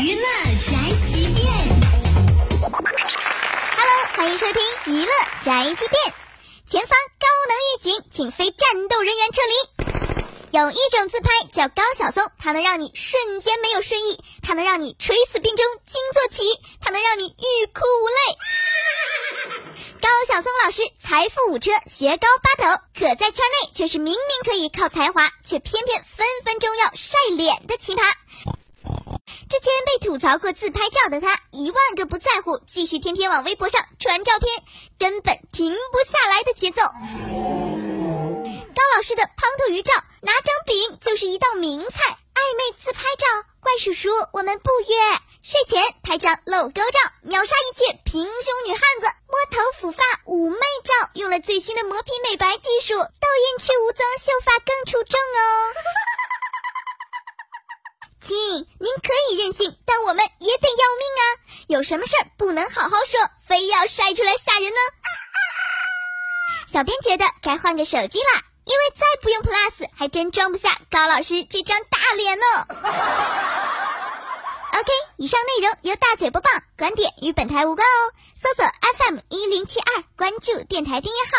娱乐宅急便，Hello，欢迎收听娱乐宅急便。前方高能预警，请非战斗人员撤离。有一种自拍叫高晓松，它能让你瞬间没有睡意，它能让你垂死病中惊坐起，它能让你欲哭无泪。高晓松老师财富五车，学高八斗，可在圈内却是明明可以靠才华，却偏偏分分钟要晒脸的奇葩。吐槽过自拍照的他，一万个不在乎，继续天天往微博上传照片，根本停不下来的节奏。高老师的胖头鱼照，拿张饼就是一道名菜。暧昧自拍照，怪叔叔，我们不约。睡前拍张露沟照，秒杀一切平胸女汉子。摸头抚发妩媚照，用了最新的磨皮美白技术，痘印去无踪，秀发更出众哦。亲，您可以任性，但我们也得要命啊！有什么事儿不能好好说，非要晒出来吓人呢？小编觉得该换个手机啦，因为再不用 Plus，还真装不下高老师这张大脸呢。OK，以上内容由大嘴播报，观点与本台无关哦。搜索 FM 一零七二，关注电台订阅号，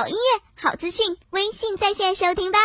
好音乐、好资讯，微信在线收听吧。